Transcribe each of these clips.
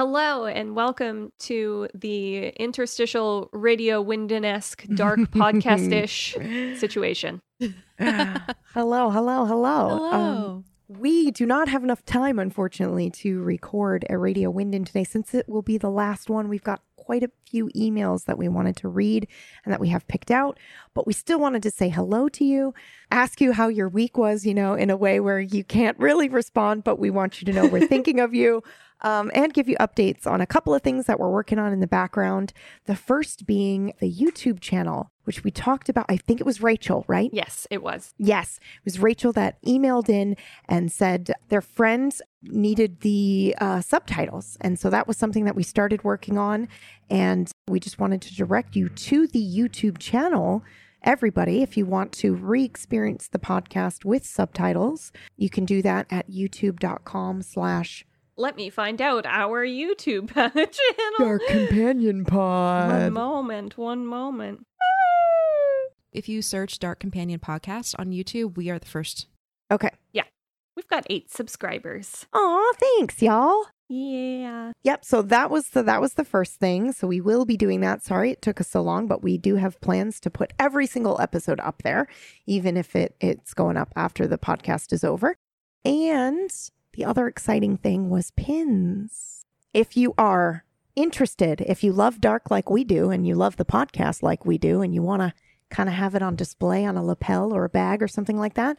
Hello and welcome to the interstitial radio Winden esque dark podcast ish situation. hello, hello, hello. Hello. Um, we do not have enough time, unfortunately, to record a Radio Winden today since it will be the last one. We've got quite a few emails that we wanted to read and that we have picked out, but we still wanted to say hello to you, ask you how your week was, you know, in a way where you can't really respond, but we want you to know we're thinking of you um, and give you updates on a couple of things that we're working on in the background. The first being the YouTube channel, which we talked about. I think it was Rachel, right? Yes, it was. Yes, it was Rachel that emailed in and said their friends needed the uh, subtitles. And so that was something that we started working on. And we just wanted to direct you to the YouTube channel everybody if you want to re-experience the podcast with subtitles you can do that at youtube.com slash Let me find out our YouTube channel. Our Companion pod. One moment, one moment. If you search Dark Companion Podcast on YouTube, we are the first. Okay. Yeah. We've got eight subscribers. Aw, thanks, y'all. Yeah. Yep. So that was the that was the first thing. So we will be doing that. Sorry it took us so long, but we do have plans to put every single episode up there, even if it it's going up after the podcast is over. And the other exciting thing was pins. If you are interested, if you love dark like we do, and you love the podcast like we do, and you want to kind of have it on display on a lapel or a bag or something like that,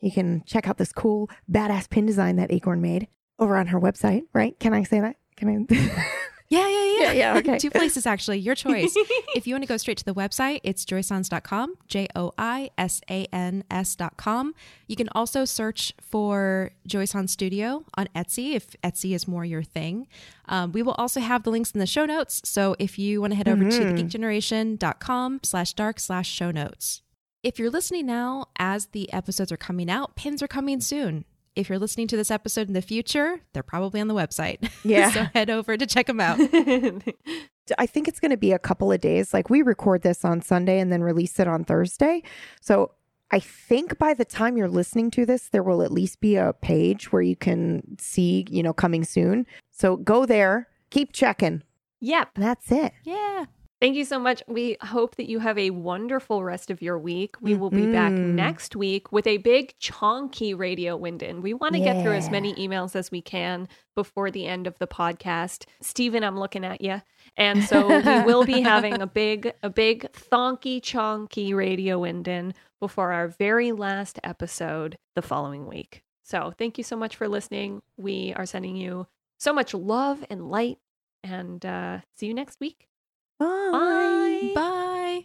you can check out this cool badass pin design that Acorn made over on her website, right? Can I say that? Can I? Yeah, yeah, yeah. Yeah, yeah, okay. Two places, actually. Your choice. if you want to go straight to the website, it's joisans.com, J O I S A N S.com. You can also search for Joisan Studio on Etsy if Etsy is more your thing. Um, we will also have the links in the show notes. So if you want to head over to thegeekgeneration.com slash dark slash show notes. If you're listening now, as the episodes are coming out, pins are coming soon. If you're listening to this episode in the future, they're probably on the website. Yeah. so head over to check them out. I think it's going to be a couple of days. Like we record this on Sunday and then release it on Thursday. So I think by the time you're listening to this, there will at least be a page where you can see, you know, coming soon. So go there, keep checking. yep. That's it. yeah. Thank you so much. We hope that you have a wonderful rest of your week. We will be back Mhm. next week with a big chonky radio Winden. We want to get through as many emails as we can before the end of the podcast. Stephen, I'm looking at you. And so we will be having a big, a big thonky chonky radio Winden before our very last episode the following week. So thank you so much for listening. We are sending you so much love and light and uh, see you next week. Bye. Bye. Bye.